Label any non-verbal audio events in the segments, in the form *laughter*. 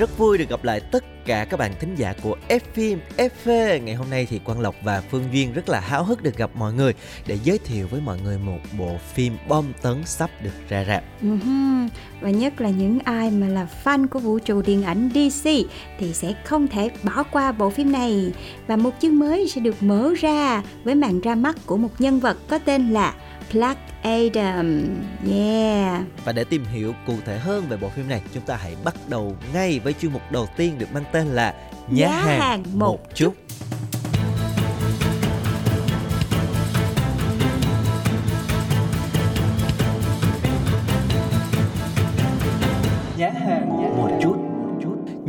rất vui được gặp lại tất cả các bạn thính giả của F phim FV. Ngày hôm nay thì Quang Lộc và Phương Duyên rất là háo hức được gặp mọi người để giới thiệu với mọi người một bộ phim bom tấn sắp được ra rạp. Và nhất là những ai mà là fan của vũ trụ điện ảnh DC thì sẽ không thể bỏ qua bộ phim này. Và một chương mới sẽ được mở ra với màn ra mắt của một nhân vật có tên là Black Adam. Yeah. Và để tìm hiểu cụ thể hơn về bộ phim này, chúng ta hãy bắt đầu ngay với chuyên mục đầu tiên được mang tên là Nhá, Nhá hàng, hàng một một chút.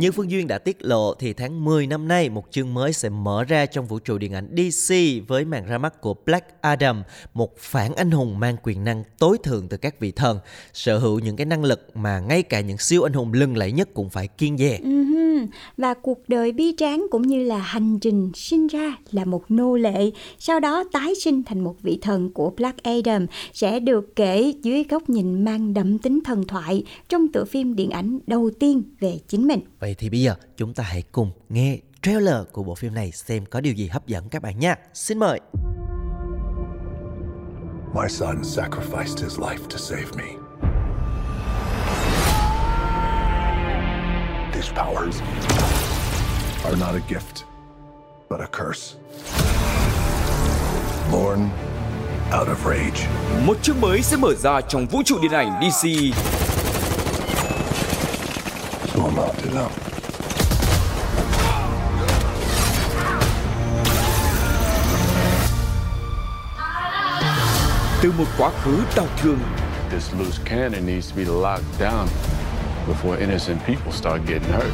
Như Phương Duyên đã tiết lộ thì tháng 10 năm nay một chương mới sẽ mở ra trong vũ trụ điện ảnh DC với màn ra mắt của Black Adam, một phản anh hùng mang quyền năng tối thượng từ các vị thần, sở hữu những cái năng lực mà ngay cả những siêu anh hùng lừng lẫy nhất cũng phải kiêng dè. Ừm, Và cuộc đời bi tráng cũng như là hành trình sinh ra là một nô lệ, sau đó tái sinh thành một vị thần của Black Adam sẽ được kể dưới góc nhìn mang đậm tính thần thoại trong tựa phim điện ảnh đầu tiên về chính mình. Vậy thì bây giờ chúng ta hãy cùng nghe trailer của bộ phim này xem có điều gì hấp dẫn các bạn nha. Xin mời. My son sacrificed his life to save me. These powers are not a gift, but a curse. Born out of rage. một chương mới sẽ mở ra trong vũ trụ điện ảnh DC Will not do that. từ một quá khứ đau thương This loose cannon needs to be locked down before innocent people start getting hurt.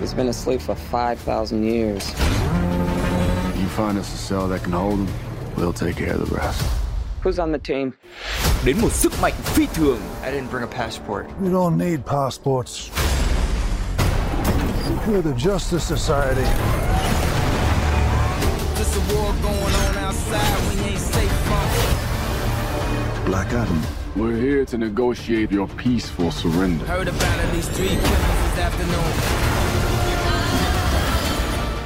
He's been asleep for 5,000 years. You find us a cell that can hold him, we'll take care of the rest. Who's on the team? đến một sức mạnh phi thường I didn't bring a passport. We don't need passports. We're the Justice Society. There's a war going on outside we ain't safe from. Black Adam. We're here to negotiate your peaceful surrender. Heard about at least three killings this afternoon.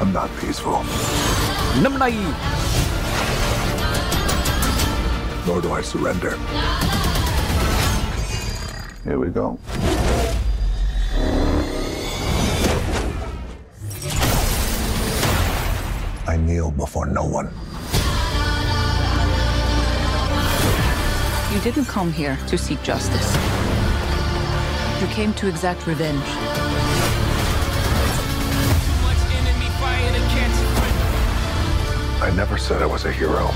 I'm not peaceful, năm nay nor do I surrender. Here we go. I kneel before no one. You didn't come here to seek justice. You came to exact revenge. Much enemy fire to catch a break. I never said I was a hero.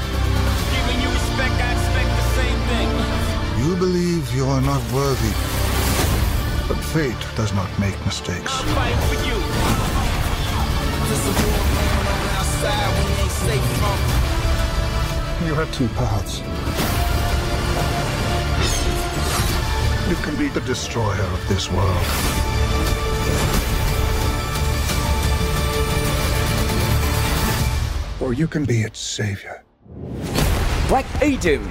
You believe you are not worthy. But fate does not make mistakes. I'm fighting for you. There's a war going on outside we ain't safe from. You have two paths. You can be the destroyer of this world. Or you can be its savior. Black Adam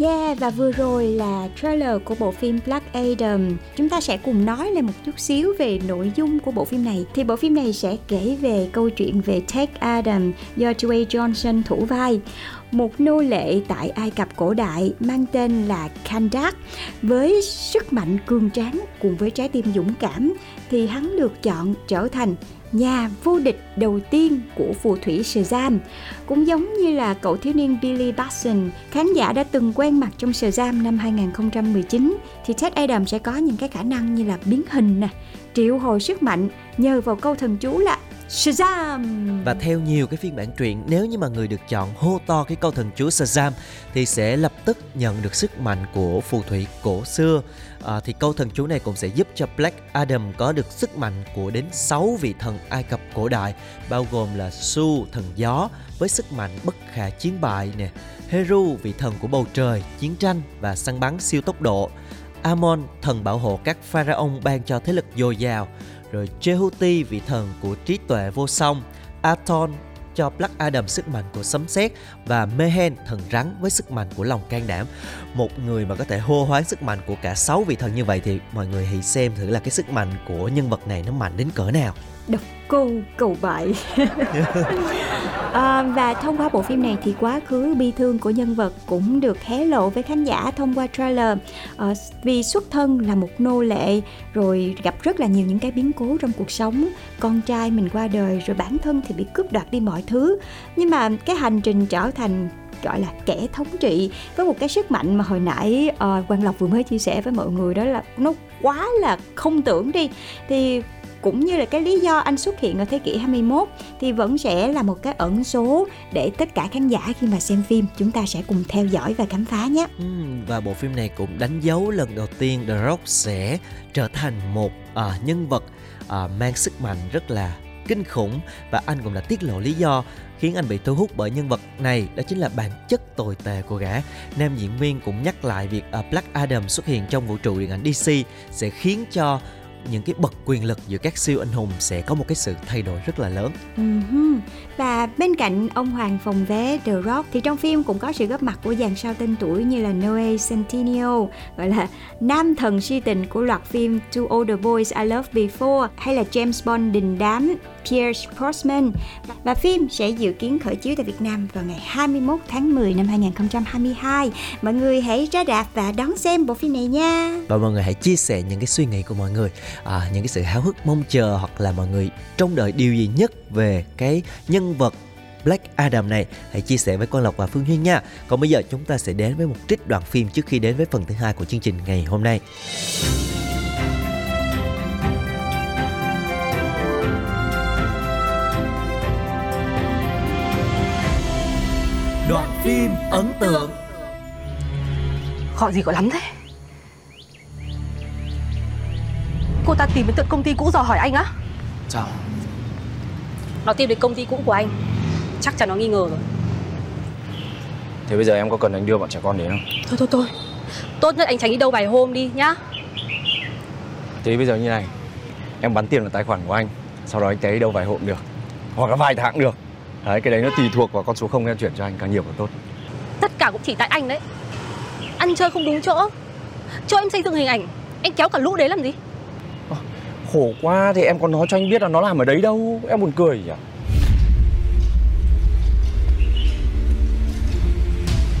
Yeah, và vừa rồi là trailer của bộ phim Black Adam. Chúng ta sẽ cùng nói lên một chút xíu về nội dung của bộ phim này. Thì bộ phim này sẽ kể về câu chuyện về Ted Adam do Dwayne Johnson thủ vai. Một nô lệ tại Ai Cập cổ đại mang tên là Kandak với sức mạnh cường tráng cùng với trái tim dũng cảm thì hắn được chọn trở thành nhà vô địch đầu tiên của phù thủy Shazam. Cũng giống như là cậu thiếu niên Billy Batson, khán giả đã từng quen mặt trong Shazam năm 2019, thì Ted Adams sẽ có những cái khả năng như là biến hình nè, triệu hồi sức mạnh nhờ vào câu thần chú là Shazam Và theo nhiều cái phiên bản truyện Nếu như mà người được chọn hô to cái câu thần chú Shazam Thì sẽ lập tức nhận được sức mạnh của phù thủy cổ xưa à, Thì câu thần chú này cũng sẽ giúp cho Black Adam có được sức mạnh của đến 6 vị thần Ai Cập cổ đại Bao gồm là Su, thần gió với sức mạnh bất khả chiến bại nè. Heru, vị thần của bầu trời, chiến tranh và săn bắn siêu tốc độ. Amon, thần bảo hộ các pharaoh ban cho thế lực dồi dào. Rồi Jehuti vị thần của trí tuệ vô song, Aton cho Black Adam sức mạnh của sấm sét và Mehen thần rắn với sức mạnh của lòng can đảm. Một người mà có thể hô hoán sức mạnh của cả sáu vị thần như vậy thì mọi người hãy xem thử là cái sức mạnh của nhân vật này nó mạnh đến cỡ nào. Độc cô cầu bại *laughs* à, và thông qua bộ phim này thì quá khứ bi thương của nhân vật cũng được hé lộ với khán giả thông qua trailer. À, vì xuất thân là một nô lệ rồi gặp rất là nhiều những cái biến cố trong cuộc sống. Con trai mình qua đời rồi bản thân thì bị cướp đoạt đi mọi thứ. Nhưng mà cái hành trình trở thành gọi là kẻ thống trị với một cái sức mạnh mà hồi nãy uh, Quang Lộc vừa mới chia sẻ với mọi người đó là nó quá là không tưởng đi. Thì cũng như là cái lý do anh xuất hiện ở thế kỷ 21 thì vẫn sẽ là một cái ẩn số để tất cả khán giả khi mà xem phim chúng ta sẽ cùng theo dõi và khám phá nhé. Ừ, và bộ phim này cũng đánh dấu lần đầu tiên The Rock sẽ trở thành một à, nhân vật à, mang sức mạnh rất là kinh khủng và anh cũng đã tiết lộ lý do khiến anh bị thu hút bởi nhân vật này đó chính là bản chất tồi tệ của gã. Nam diễn viên cũng nhắc lại việc à, Black Adam xuất hiện trong vũ trụ điện ảnh DC sẽ khiến cho những cái bậc quyền lực giữa các siêu anh hùng sẽ có một cái sự thay đổi rất là lớn. Uh-huh. Và bên cạnh ông hoàng phòng vé The Rock, thì trong phim cũng có sự góp mặt của dàn sao tên tuổi như là Noe Centineo, gọi là nam thần si tình của loạt phim To All the Boys I Loved Before, hay là James Bond đình đám Pierce Brosnan và phim sẽ dự kiến khởi chiếu tại Việt Nam vào ngày 21 tháng 10 năm 2022. Mọi người hãy ra đạp và đón xem bộ phim này nha. Và mọi người hãy chia sẻ những cái suy nghĩ của mọi người, à, những cái sự háo hức mong chờ hoặc là mọi người trông đợi điều gì nhất về cái nhân vật Black Adam này hãy chia sẻ với Quang Lộc và Phương Huyên nha. Còn bây giờ chúng ta sẽ đến với một trích đoạn phim trước khi đến với phần thứ hai của chương trình ngày hôm nay. Đoạn phim ấn tượng. Gọi gì gọi lắm thế? Cô ta tìm đến tận công ty cũ dò hỏi anh á. Sao Nó tìm đến công ty cũ của anh. Chắc chắn nó nghi ngờ rồi. Thế bây giờ em có cần anh đưa bọn trẻ con đến không? Thôi thôi thôi. Tốt nhất anh tránh đi đâu vài hôm đi nhá. Thế bây giờ như này. Em bắn tiền vào tài khoản của anh Sau đó anh té đi đâu vài hôm được. Hoặc là vài tháng được Đấy, cái đấy nó tùy thuộc vào con số không em chuyển cho anh càng nhiều càng tốt. Tất cả cũng chỉ tại anh đấy. Ăn chơi không đúng chỗ. Cho em xây dựng hình ảnh Anh kéo cả lũ đấy làm gì? Khổ quá thì em còn nói cho anh biết là nó làm ở đấy đâu? Em buồn cười nhỉ?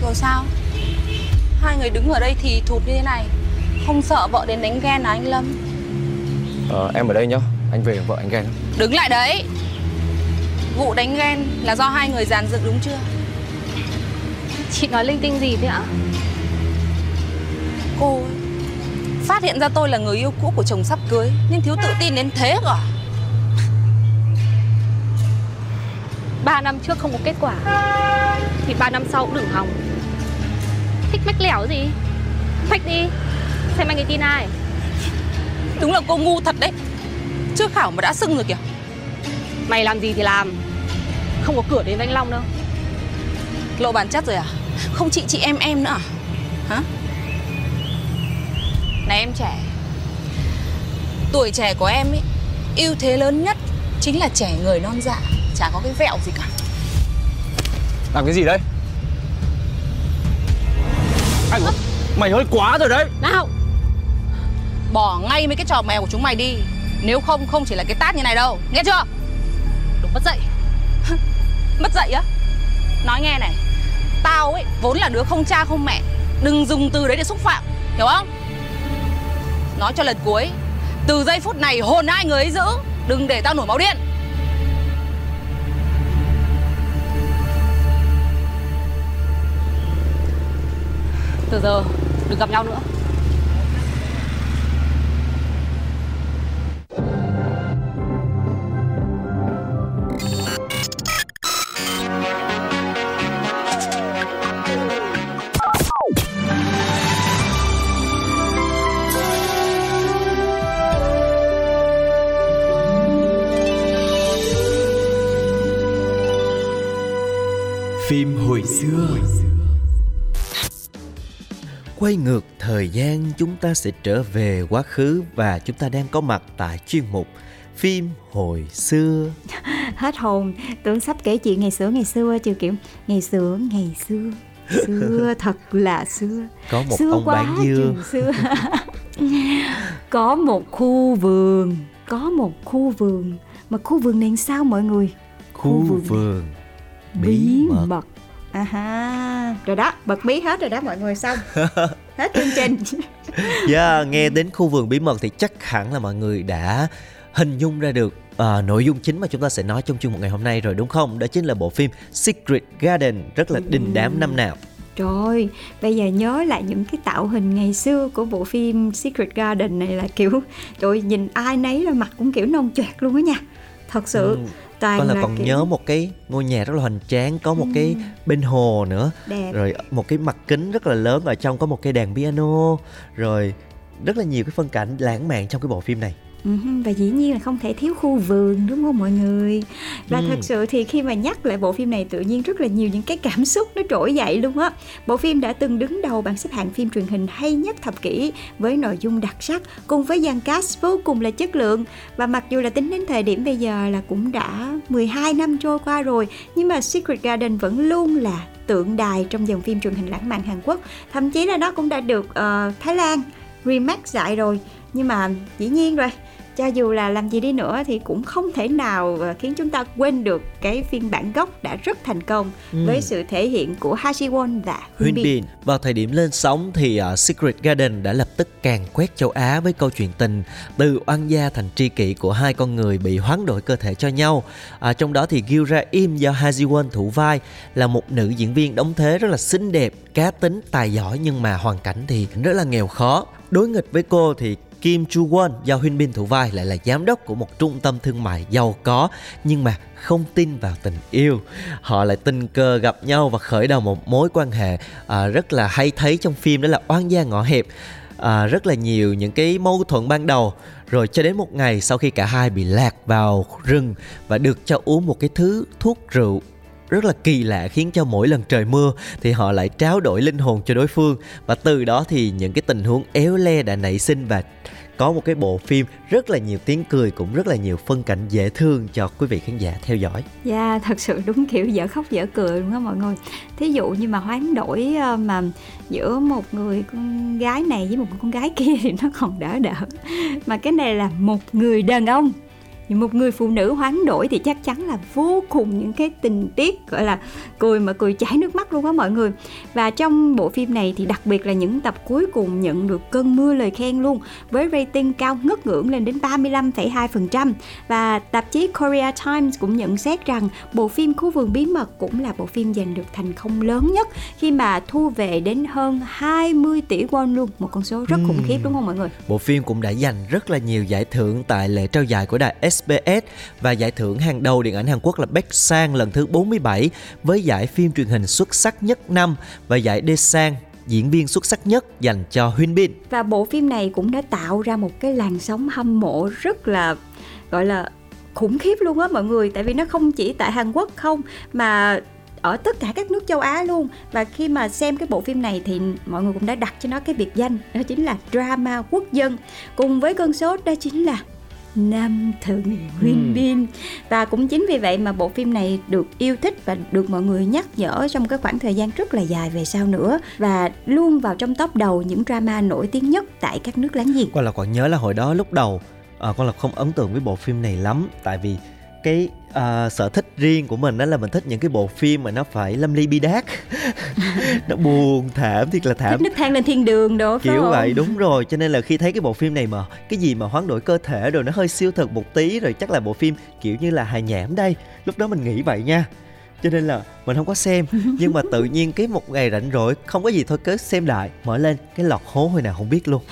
Rồi sao? Hai người đứng ở đây thì thụt như thế này Không sợ vợ đến đánh ghen à anh Lâm? Ờ em ở đây nhá. Anh về vợ anh ghen Đứng lại đấy Vụ đánh ghen là do hai người dàn dựng đúng chưa? Chị nói linh tinh gì thế ạ? Cô ấy, Phát hiện ra tôi là người yêu cũ của chồng sắp cưới Nhưng thiếu tự tin đến thế cơ à? Ba năm trước không có kết quả Thì ba năm sau cũng đừng hòng. Thích mách lẻo gì? Mách đi Xem anh ấy tin ai. Đúng là cô ngu thật đấy. Chưa khảo mà đã sưng rồi kìa. Mày làm gì thì làm Không có cửa đến với anh Long đâu. Lộ bản chất rồi à? Không chị chị em em nữa à? Hả? Này em trẻ Tuổi trẻ của em ấy ưu thế lớn nhất Chính là trẻ người non dạ Chả có cái vẹo gì cả. Làm cái gì đấy? Anh Mày hơi quá rồi đấy. Nào Bỏ ngay mấy cái trò mèo của chúng mày đi. Nếu không không chỉ là cái tát như này đâu. Nghe chưa? Đúng mất dậy Mất dậy á. Nói nghe này, Tao ấy vốn là đứa không cha không mẹ, Đừng dùng từ đấy để xúc phạm, Hiểu không? Nói cho lần cuối, Từ giây phút này hồn ai người ấy giữ, Đừng để tao nổi máu điện. Từ giờ, đừng gặp nhau nữa. Hồi xưa. Quay ngược thời gian chúng ta sẽ trở về quá khứ và chúng ta đang có mặt tại chuyên mục phim hồi xưa. *laughs* Hết hồn. Tưởng sắp kể chuyện ngày xưa ngày xưa chưa kiểu ngày xưa ngày xưa. Xưa *laughs* thật là xưa. Có một xưa ông quá bán dưa. xưa. *laughs* Có một khu vườn. Có một khu vườn. Mà khu vườn này sao mọi người? Khu vườn vườn. Bí mật à ha rồi đó bật mí hết rồi đó mọi người xong. *laughs* Hết chương trình. *laughs* Yeah, nghe đến khu vườn bí mật thì chắc hẳn là mọi người đã hình dung ra được à, nội dung chính mà chúng ta sẽ nói trong chương một ngày hôm nay rồi đúng không? Đó chính là bộ phim Secret Garden rất là đình đám năm nào. Trời, bây giờ nhớ lại những cái tạo hình ngày xưa của bộ phim Secret Garden này là kiểu Trời nhìn ai nấy là mặt cũng kiểu non choẹt luôn á nha. Thật sự Ừ, toàn Con là là còn kiểu... nhớ một cái ngôi nhà rất là hoành tráng có một cái bên hồ nữa. Đẹp. rồi một cái mặt kính rất là lớn ở trong có một cây đàn piano. Rồi rất là nhiều cái phân cảnh lãng mạn trong cái bộ phim này. Ừ, và dĩ nhiên là không thể thiếu khu vườn đúng không mọi người? Và Ừ. thật sự thì khi mà nhắc lại bộ phim này tự nhiên rất là nhiều những cái cảm xúc nó trỗi dậy luôn á. Bộ phim đã từng đứng đầu bảng xếp hạng phim truyền hình hay nhất thập kỷ với nội dung đặc sắc cùng với dàn cast vô cùng là chất lượng. Và mặc dù là tính đến thời điểm bây giờ là cũng đã 12 năm trôi qua rồi nhưng mà Secret Garden vẫn luôn là tượng đài trong dòng phim truyền hình lãng mạn Hàn Quốc. Thậm chí là nó cũng đã được ờ, Thái Lan remake lại rồi. Nhưng mà dĩ nhiên rồi cho dù là làm gì đi nữa thì cũng không thể nào ờ, khiến chúng ta quên được cái phiên bản gốc đã rất thành công Ừ. với sự thể hiện của Ha Ji Won và Huyên Bin. Vào thời điểm lên sóng thì uh, Secret Garden đã lập tức càng quét châu Á với câu chuyện tình từ oan gia thành tri kỷ của hai con người bị hoán đổi cơ thể cho nhau. À, trong đó thì Gil Ra Im do Ha Ji Won thủ vai là một nữ diễn viên đóng thế rất là xinh đẹp, cá tính, tài giỏi nhưng mà hoàn cảnh thì rất là nghèo khó. Đối nghịch với cô thì Kim Chu Won do Huynh Bin thủ vai lại là giám đốc của một trung tâm thương mại giàu có nhưng mà không tin vào tình yêu. Họ lại tình cờ gặp nhau và khởi đầu một mối quan hệ à, rất là hay thấy trong phim đó là oan gia ngõ hẹp. À, rất là nhiều những cái mâu thuẫn ban đầu rồi cho đến một ngày sau khi cả hai bị lạc vào rừng và được cho uống một cái thứ thuốc rượu rất là kỳ lạ khiến cho mỗi lần trời mưa thì họ lại tráo đổi linh hồn cho đối phương. Và từ đó thì những cái tình huống éo le đã nảy sinh và có một cái bộ phim rất là nhiều tiếng cười cũng rất là nhiều phân cảnh dễ thương cho quý vị khán giả theo dõi. Dạ, thật sự đúng kiểu dở khóc dở cười luôn á mọi người. Thí dụ như mà hoán đổi ờ, mà giữa một người con gái này với một con gái kia thì nó còn đỡ đỡ. Mà cái này là một người đàn ông một người phụ nữ hoán đổi thì chắc chắn là vô cùng những cái tình tiết gọi là cười mà cười chảy nước mắt luôn á mọi người. Và trong bộ phim này thì đặc biệt là những tập cuối cùng nhận được cơn mưa lời khen luôn với rating cao ngất ngưỡng lên đến 35,2% và tạp chí Korea Times cũng nhận xét rằng bộ phim Khu vườn bí mật cũng là bộ phim giành được thành công lớn nhất khi mà thu về đến hơn 20 tỷ won luôn một con số rất khủng khiếp đúng không mọi người? Bộ phim cũng đã giành rất là nhiều giải thưởng tại lễ trao giải của đài SBS và giải thưởng hàng đầu điện ảnh Hàn Quốc là Baek Sang lần thứ 47 với giải phim truyền hình xuất sắc nhất năm và giải Daesang diễn viên xuất sắc nhất dành cho Hyun Bin. và bộ phim này cũng đã tạo ra một cái làn sóng hâm mộ rất là, gọi là, khủng khiếp luôn á mọi người. Tại vì nó không chỉ tại Hàn Quốc không, mà ở tất cả các nước châu Á luôn. Và khi mà xem cái bộ phim này thì mọi người cũng đã đặt cho nó cái biệt danh, đó chính là drama quốc dân. Cùng với cơn sốt đó chính là nam thần Huyên Bin và cũng chính vì vậy mà bộ phim này được yêu thích và được mọi người nhắc nhở trong cái khoảng thời gian rất là dài về sau nữa và luôn vào trong top đầu những drama nổi tiếng nhất tại các nước láng giềng. Con là còn nhớ là hồi đó lúc đầu à, con là không ấn tượng với bộ phim này lắm tại vì cái à, sở thích riêng của mình đó là mình thích những cái bộ phim mà nó phải lâm ly bi đát. *laughs* Nó buồn thảm thiệt là thảm. Thích nước thang lên thiên đường phải kiểu không? vậy đúng rồi. Cho nên là khi thấy cái bộ phim này mà cái gì mà hoán đổi cơ thể rồi nó hơi siêu thực một tí rồi chắc là bộ phim kiểu như là hài nhảm đây. Lúc đó mình nghĩ vậy nha. Cho nên là mình không có xem. *laughs* Nhưng mà tự nhiên cái một ngày rảnh rỗi không có gì thôi cứ xem lại mở lên cái lọt hố hồi nào không biết luôn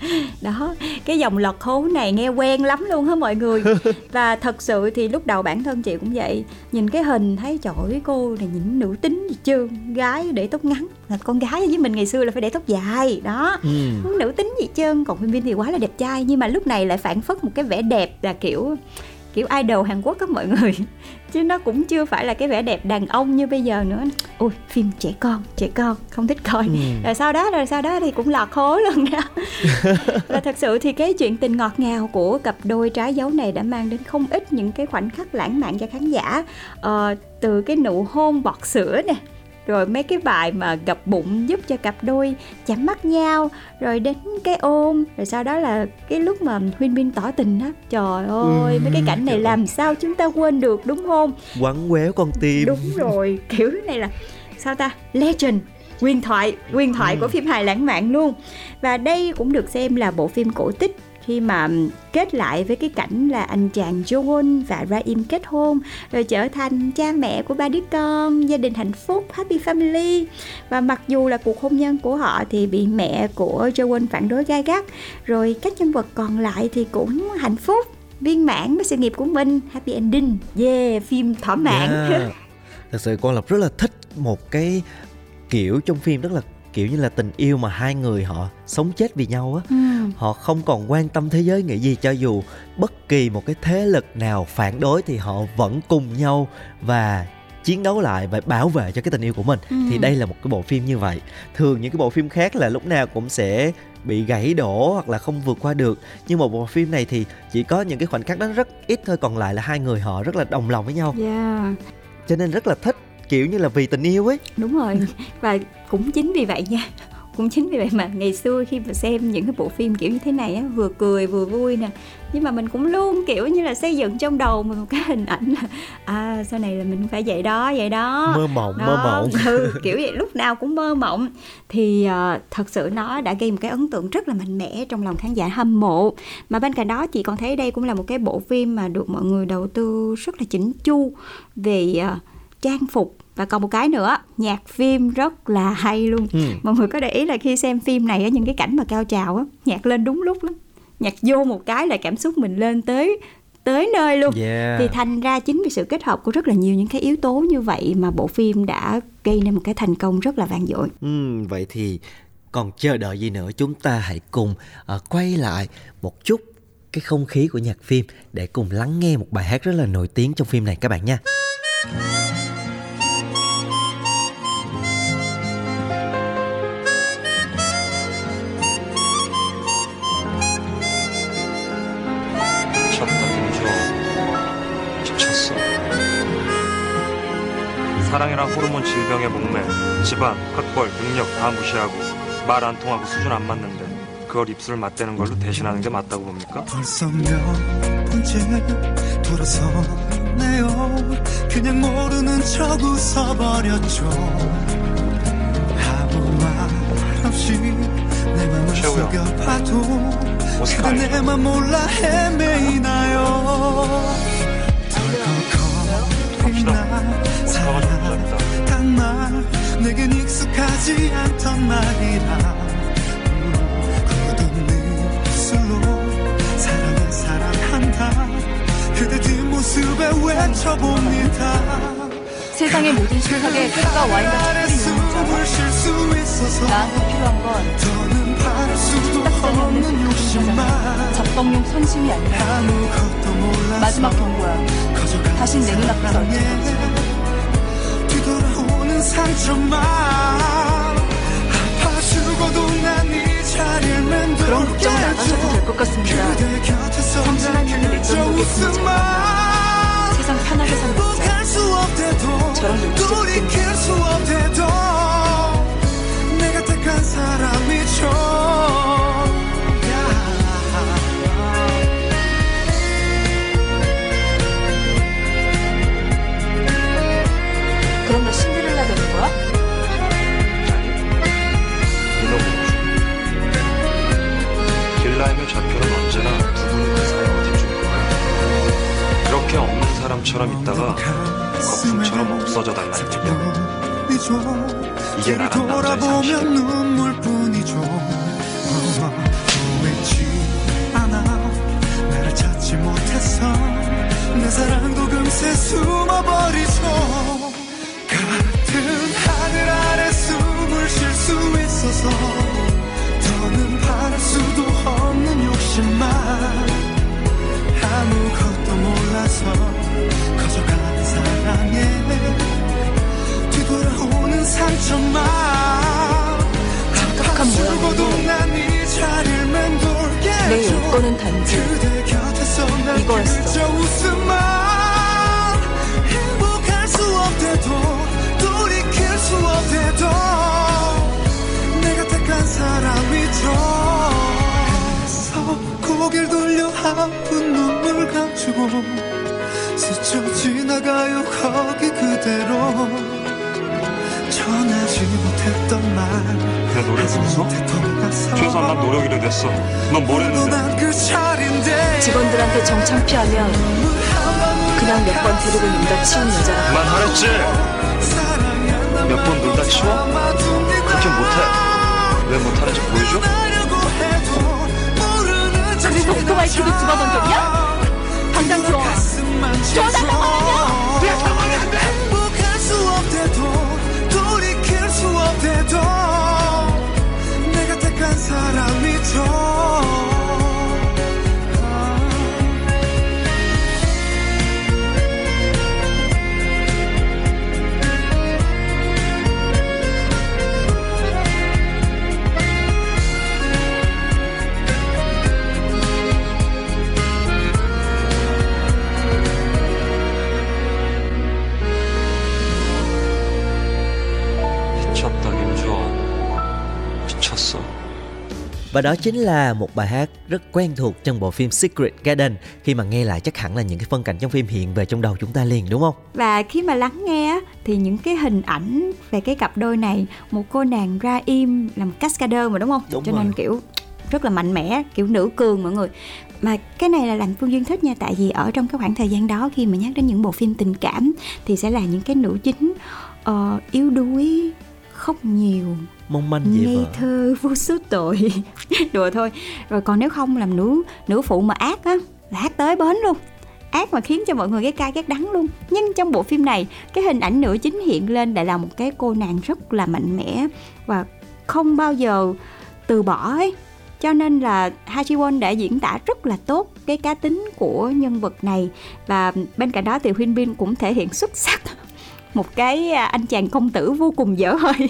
*laughs* đó cái dòng lọt hố này nghe quen lắm luôn hả mọi người? *laughs* Và thật sự thì lúc đầu bản thân chị cũng vậy nhìn cái hình thấy trời ơi cô này nhìn nữ tính gì chưa? Gái để tóc ngắn là con gái với mình ngày xưa là phải để tóc dài đó. Ừ. nữ tính gì trơn còn phim viên thì quá là đẹp trai nhưng mà lúc này lại phản phất một cái vẻ đẹp là kiểu kiểu idol Hàn Quốc các mọi người. *laughs* Chứ nó cũng chưa phải là cái vẻ đẹp đàn ông như bây giờ nữa. Ui phim trẻ con trẻ con không thích coi. Ừ. rồi sau đó rồi sau đó thì cũng lọt hố luôn nha. *laughs* Và thật sự thì cái chuyện tình ngọt ngào của cặp đôi trái dấu này đã mang đến không ít những cái khoảnh khắc lãng mạn cho khán giả. Ờ, từ cái nụ hôn bọt sữa nè rồi mấy cái bài mà gặp bụng giúp cho cặp đôi chạm mắt nhau rồi đến cái ôm rồi sau đó là cái lúc mà huyên bin tỏ tình á. Trời ơi ừ, mấy cái cảnh này làm sao chúng ta quên được đúng không? Quắn quéo con tim. Đúng rồi *laughs* kiểu này là sao ta? Legend quyền thoại quyền thoại ừ. của phim hài lãng mạn luôn. Và đây cũng được xem là bộ phim cổ tích khi mà kết lại với cái cảnh là anh chàng Joon và Raim kết hôn rồi trở thành cha mẹ của ba đứa con gia đình hạnh phúc happy family. Và mặc dù là cuộc hôn nhân của họ thì bị mẹ của Joon phản đối gai gắt rồi các nhân vật còn lại thì cũng hạnh phúc viên mãn với sự nghiệp của mình. Happy ending. Yeah phim thỏa mãn. Yeah. *laughs* thật sự con lập rất là thích một cái kiểu trong phim rất là kiểu như là tình yêu mà hai người họ sống chết vì nhau á ừ. họ không còn quan tâm thế giới nghĩ gì cho dù bất kỳ một cái thế lực nào phản đối thì họ vẫn cùng nhau và chiến đấu lại và bảo vệ cho cái tình yêu của mình ừ. thì đây là một cái bộ phim như vậy thường những cái bộ phim khác là lúc nào cũng sẽ bị gãy đổ hoặc là không vượt qua được nhưng một bộ phim này thì chỉ có những cái khoảnh khắc đó rất ít thôi còn lại là hai người họ rất là đồng lòng với nhau yeah. cho nên rất là thích kiểu như là vì tình yêu ấy. Đúng rồi và cũng chính vì vậy nha cũng chính vì vậy mà ngày xưa khi mà xem những cái bộ phim kiểu như thế này á vừa cười vừa vui nè nhưng mà mình cũng luôn kiểu như là xây dựng trong đầu mình một cái hình ảnh là à sau này là mình phải vậy đó vậy đó. Mơ mộng đó. mơ mộng. ừ, kiểu vậy lúc nào cũng mơ mộng. Thì uh, thật sự nó đã gây một cái ấn tượng rất là mạnh mẽ trong lòng khán giả hâm mộ. Mà bên cạnh đó chị còn thấy đây cũng là một cái bộ phim mà được mọi người đầu tư rất là chỉnh chu về uh, trang phục. Và còn một cái nữa nhạc phim rất là hay luôn. Ừ. mọi người có để ý là khi xem phim này ở những cái cảnh mà cao trào á nhạc lên đúng lúc lắm. Nhạc vô một cái là cảm xúc mình lên tới tới nơi luôn. Yeah. thì thành ra chính vì sự kết hợp của rất là nhiều những cái yếu tố như vậy mà bộ phim đã gây nên một cái thành công rất là vang dội. Ừ, vậy thì còn chờ đợi gì nữa chúng ta hãy cùng uh, quay lại một chút cái không khí của nhạc phim để cùng lắng nghe một bài hát rất là nổi tiếng trong phim này các bạn nha 질병에 목매 집안, 학벌, 능력 다 무시하고 말 안 통하고 수준 안 맞는데 그걸 입술 맞대는 걸로 대신하는 게 맞다고 봅니까? 벌써 몇 번째 돌아서네요. 그냥 모르는 척 웃어버렸죠. 아무 말 없이 내 맘을 속여봐도 그대 내맘 몰라 헤매이나요 내겐 익숙하지 않던 말이라. 굳은 입술로 사랑해 사랑한다. 그대 뒷모습에 외쳐봅니다. 세상의 모든 식탁에 꿀과 와인과 있는 나한테 필요한 건 딱딱한 욕심만. 잡동용 선심이 아니라 마지막 경고야. 다신 내 눈앞에서 뒤돌 깊은 상처만 아파 죽어도 난 이 자리를 만들게 그런 걱정 안 하셔도 될 것 같습니다. 선선한 눈을 내쳐보겠습니다. 세상 편하게 살아보자 저랑 놀고 싶겠네요 길라임의 좌표는 언제나 두 분의 그 사이 어디쯤일 거야 이렇게 없는 사람처럼 있다가 거품처럼 없어져 달라는 얘기야. 이게 나란 남자의 상식이야 착각한 모양인데 내 요건은 단지 이거였어. 고개를 돌려 한 푼 눈물 감추고 스쳐 지나가요 거기 그대로. 내 노래 들었어? 최소한 난 노력이라 됐어 넌 뭘 했는데 자리인데 직원들한테 정창 피하면 그냥 몇 번 데리고 놀다 치운 여자라 그만하랬지 몇 번 놀다 치워? 그렇게 못해 왜 못하는지 보여줘? 그래서 오토바이 키도 집어던졌냐? 당장 줘 줘달라고 하면 왜 가만히 안 돼? told Và đó chính là một bài hát rất quen thuộc trong bộ phim Secret Garden Khi mà nghe lại chắc hẳn là những cái phân cảnh trong phim hiện về trong đầu chúng ta liền đúng không? và khi mà lắng nghe thì những cái hình ảnh về cái cặp đôi này một cô nàng ra im là một cascader mà đúng không Đúng cho rồi. nên kiểu rất là mạnh mẽ kiểu nữ cường mọi người mà cái này là làm phương duyên thích nha tại vì ở trong cái khoảng thời gian đó khi mà nhắc đến những bộ phim tình cảm thì sẽ là những cái nữ chính ờ, yếu đuối khóc nhiều. Mong manh dễ ngây vỡ thơ vô số tội. *laughs* Đùa thôi. Rồi còn nếu không làm nữ nữ phụ mà ác á là ác tới bến luôn. Ác mà khiến cho mọi người ghét cay ghét đắng luôn. Nhưng trong bộ phim này cái hình ảnh nữ chính hiện lên lại là một cái cô nàng rất là mạnh mẽ và không bao giờ từ bỏ ấy. Cho nên là Ha Ji Won đã diễn tả rất là tốt cái cá tính của nhân vật này. Và bên cạnh đó thì Huyên Bin cũng thể hiện xuất sắc một cái à, anh chàng công tử vô cùng dở hơi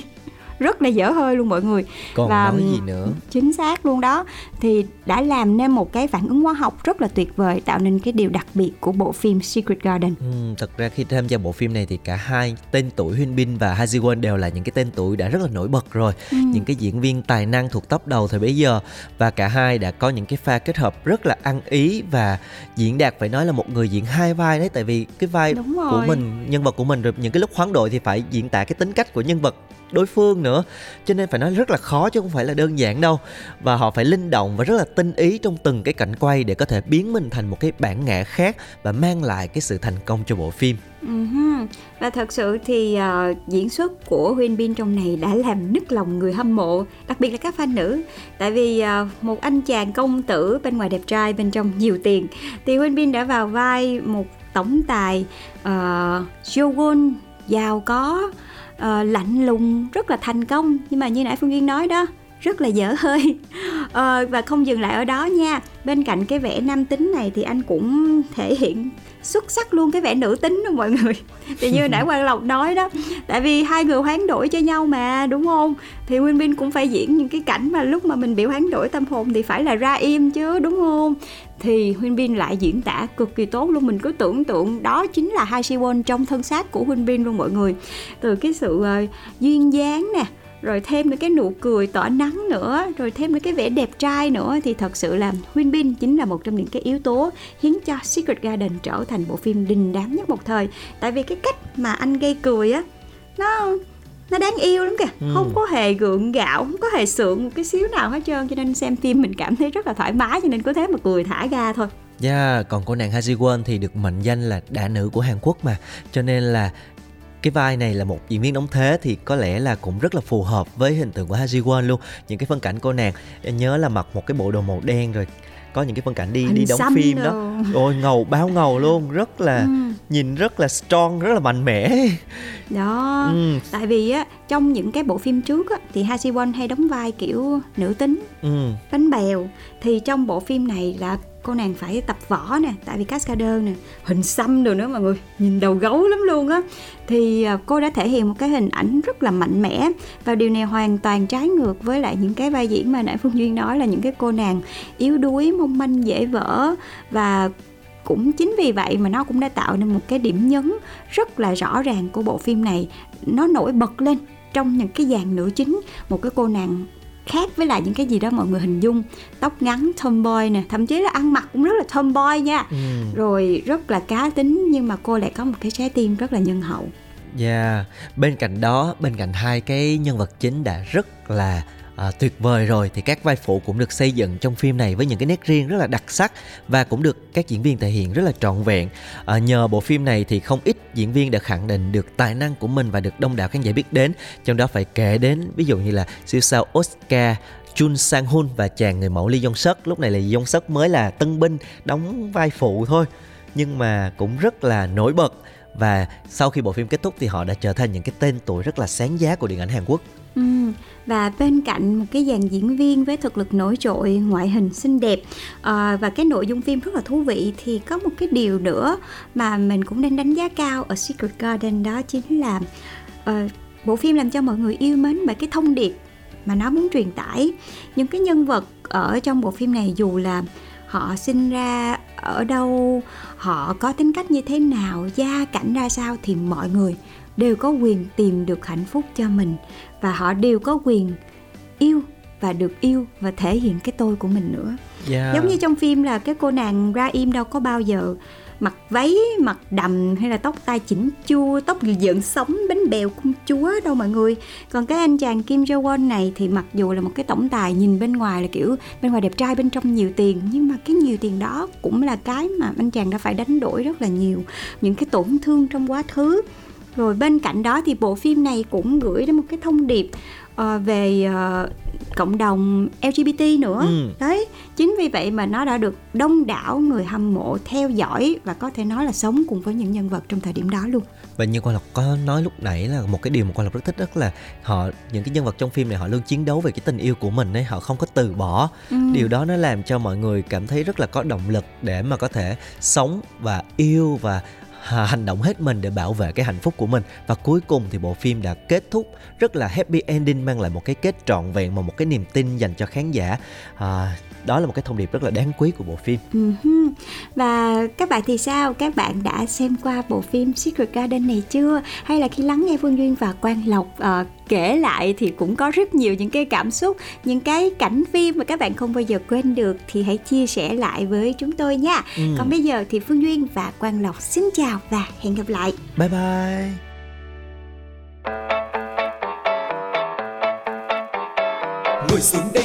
rất là dở hơi luôn mọi người. Còn Và, nói gì nữa? chính xác luôn đó. Thì đã làm nên một cái phản ứng hóa học rất là tuyệt vời tạo nên cái điều đặc biệt của bộ phim Secret Garden. Ừ, thật ra khi tham gia bộ phim này thì cả hai tên tuổi Huyên Bin và Ha Ji Won đều là những cái tên tuổi đã rất là nổi bật rồi. Ừ. những cái diễn viên tài năng thuộc top đầu thời bấy giờ. Và cả hai đã có những cái pha kết hợp rất là ăn ý và diễn đạt phải nói là một người diễn hai vai đấy. Tại vì cái vai của mình nhân vật của mình rồi những cái lúc hoán đổi thì phải diễn tả cái tính cách của nhân vật đối phương nữa. Cho nên phải nói rất là khó chứ không phải là đơn giản đâu. Và họ phải linh động và rất là tinh ý trong từng cái cảnh quay để có thể biến mình thành một cái bản ngã khác và mang lại cái sự thành công cho bộ phim. Ừm, Và thật sự thì uh, diễn xuất của Huyên Bin trong này đã làm nức lòng người hâm mộ Đặc biệt là các fan nữ. Tại vì uh, một anh chàng công tử bên ngoài đẹp trai bên trong nhiều tiền. Thì Huyên Bin đã vào vai một tổng tài ờ, uh, Jogon giàu có uh, lạnh lùng rất là thành công. Nhưng mà như nãy Phương Duyên nói đó rất là dở hơi. Uh, và không dừng lại ở đó nha. Bên cạnh cái vẻ nam tính này thì anh cũng thể hiện xuất sắc luôn cái vẻ nữ tính đó mọi người. *laughs* Thì như nãy quang lộc nói đó. Tại vì hai người hoán đổi cho nhau mà đúng không? Thì Nguyên Bin cũng phải diễn những cái cảnh mà lúc mà mình bị hoán đổi tâm hồn thì phải là ra im chứ đúng không? Thì Huynh Bin lại diễn tả cực kỳ tốt luôn. Mình cứ tưởng tượng đó chính là hai Siwon trong thân xác của Huynh Bin luôn mọi người. Từ cái sự uh, duyên dáng nè rồi thêm nữa cái nụ cười tỏa nắng nữa rồi thêm nữa cái vẻ đẹp trai nữa thì thật sự là Huyên Bin chính là một trong những cái yếu tố khiến cho Secret Garden trở thành bộ phim đình đám nhất một thời. Tại vì cái cách mà anh gây cười á nó nó đáng yêu lắm kìa. Ừ. không có hề gượng gạo không có hề sượng một cái xíu nào hết trơn cho nên xem phim mình cảm thấy rất là thoải mái cho nên cứ thế mà cười thả ga thôi. Yeah, còn cô nàng Ha Ji Won thì được mệnh danh là đả nữ của Hàn Quốc mà, cho nên là cái vai này là một diễn viên đóng thế thì có lẽ là cũng rất là phù hợp với hình tượng của Ha Ji Won luôn. Những cái phân cảnh cô nàng nhớ là mặc một cái bộ đồ màu đen rồi có những cái phân cảnh đi Hình đi đóng phim đồ. đó ôi ngầu báo ngầu luôn rất là Ừ. nhìn rất là strong rất là mạnh mẽ đó Ừ. tại vì á trong những cái bộ phim trước á thì Ha Won hay đóng vai kiểu nữ tính ừ. bánh bèo thì trong bộ phim này là cô nàng phải tập võ nè tại vì cascader nè hình xăm rồi nữa mọi người nhìn đầu gấu lắm luôn á thì à, cô đã thể hiện một cái hình ảnh rất là mạnh mẽ và điều này hoàn toàn trái ngược với lại những cái vai diễn mà nãy phương duyên nói là những cái cô nàng yếu đuối mong manh dễ vỡ và cũng chính vì vậy mà nó cũng đã tạo nên một cái điểm nhấn rất là rõ ràng của bộ phim này. Nó nổi bật lên trong những cái dàn nữ chính một cái cô nàng khác với lại những cái gì đó mọi người hình dung. Tóc ngắn tomboy nè thậm chí là ăn mặc cũng rất là tomboy nha. Ừ. rồi rất là cá tính nhưng mà cô lại có một cái trái tim rất là nhân hậu. Yeah, bên cạnh đó, bên cạnh hai cái nhân vật chính đã rất là à, tuyệt vời rồi thì các vai phụ cũng được xây dựng trong phim này với những cái nét riêng rất là đặc sắc và cũng được các diễn viên thể hiện rất là trọn vẹn. À, nhờ bộ phim này thì không ít diễn viên đã khẳng định được tài năng của mình và được đông đảo khán giả biết đến. Trong đó phải kể đến ví dụ như là siêu sao Oscar Chun Sang Hun và chàng người mẫu Lee Jong Suk lúc này là Lee Jong Suk mới là tân binh đóng vai phụ thôi nhưng mà cũng rất là nổi bật và sau khi bộ phim kết thúc thì họ đã trở thành những cái tên tuổi rất là sáng giá của điện ảnh Hàn Quốc. Ừ, và bên cạnh một cái dàn diễn viên với thực lực nổi trội, ngoại hình xinh đẹp ờ, và cái nội dung phim rất là thú vị thì có một cái điều nữa mà mình cũng đang đánh giá cao ở Secret Garden đó chính là uh, bộ phim làm cho mọi người yêu mến bởi cái thông điệp mà nó muốn truyền tải. Những cái nhân vật ở trong bộ phim này dù là họ sinh ra ở đâu, họ có tính cách như thế nào, gia cảnh ra sao thì mọi người đều có quyền tìm được hạnh phúc cho mình và họ đều có quyền yêu và được yêu và thể hiện cái tôi của mình nữa Yeah. giống như trong phim là cái cô nàng ra im đâu có bao giờ mặc váy mặc đầm hay là tóc tai chỉnh chu tóc dựng sống bánh bèo cung chúa đâu mọi người. Còn cái anh chàng Kim Jo Won này thì mặc dù là một cái tổng tài nhìn bên ngoài là kiểu bên ngoài đẹp trai bên trong nhiều tiền nhưng mà cái nhiều tiền đó cũng là cái mà anh chàng đã phải đánh đổi rất là nhiều những cái tổn thương trong quá khứ. Rồi bên cạnh đó thì bộ phim này cũng gửi đến một cái thông điệp uh, về uh, cộng đồng LGBT nữa Ừ. đấy chính vì vậy mà nó đã được đông đảo người hâm mộ theo dõi và có thể nói là sống cùng với những nhân vật trong thời điểm đó luôn Và như Quang Lộc có nói lúc nãy là một cái điều mà Quang Lộc rất thích đó là họ những cái nhân vật trong phim này họ luôn chiến đấu về cái tình yêu của mình ấy, họ không có từ bỏ. Ừ. Điều đó nó làm cho mọi người cảm thấy rất là có động lực để mà có thể sống và yêu và hành động hết mình để bảo vệ cái hạnh phúc của mình. Và cuối cùng thì bộ phim đã kết thúc rất là happy ending mang lại một cái kết trọn vẹn và một cái niềm tin dành cho khán giả. À, đó là một cái thông điệp rất là đáng quý của bộ phim Ừ. Và các bạn thì sao? Các bạn đã xem qua bộ phim Secret Garden này chưa? Hay là khi lắng nghe Phương Duyên và Quang Lộc ờ, kể lại thì cũng có rất nhiều những cái cảm xúc, những cái cảnh phim mà các bạn không bao giờ quên được thì hãy chia sẻ lại với chúng tôi nha. Ừ. Còn bây giờ thì Phương Duyên và Quang Lộc xin chào và hẹn gặp lại. bye bye Ngồi xuống đây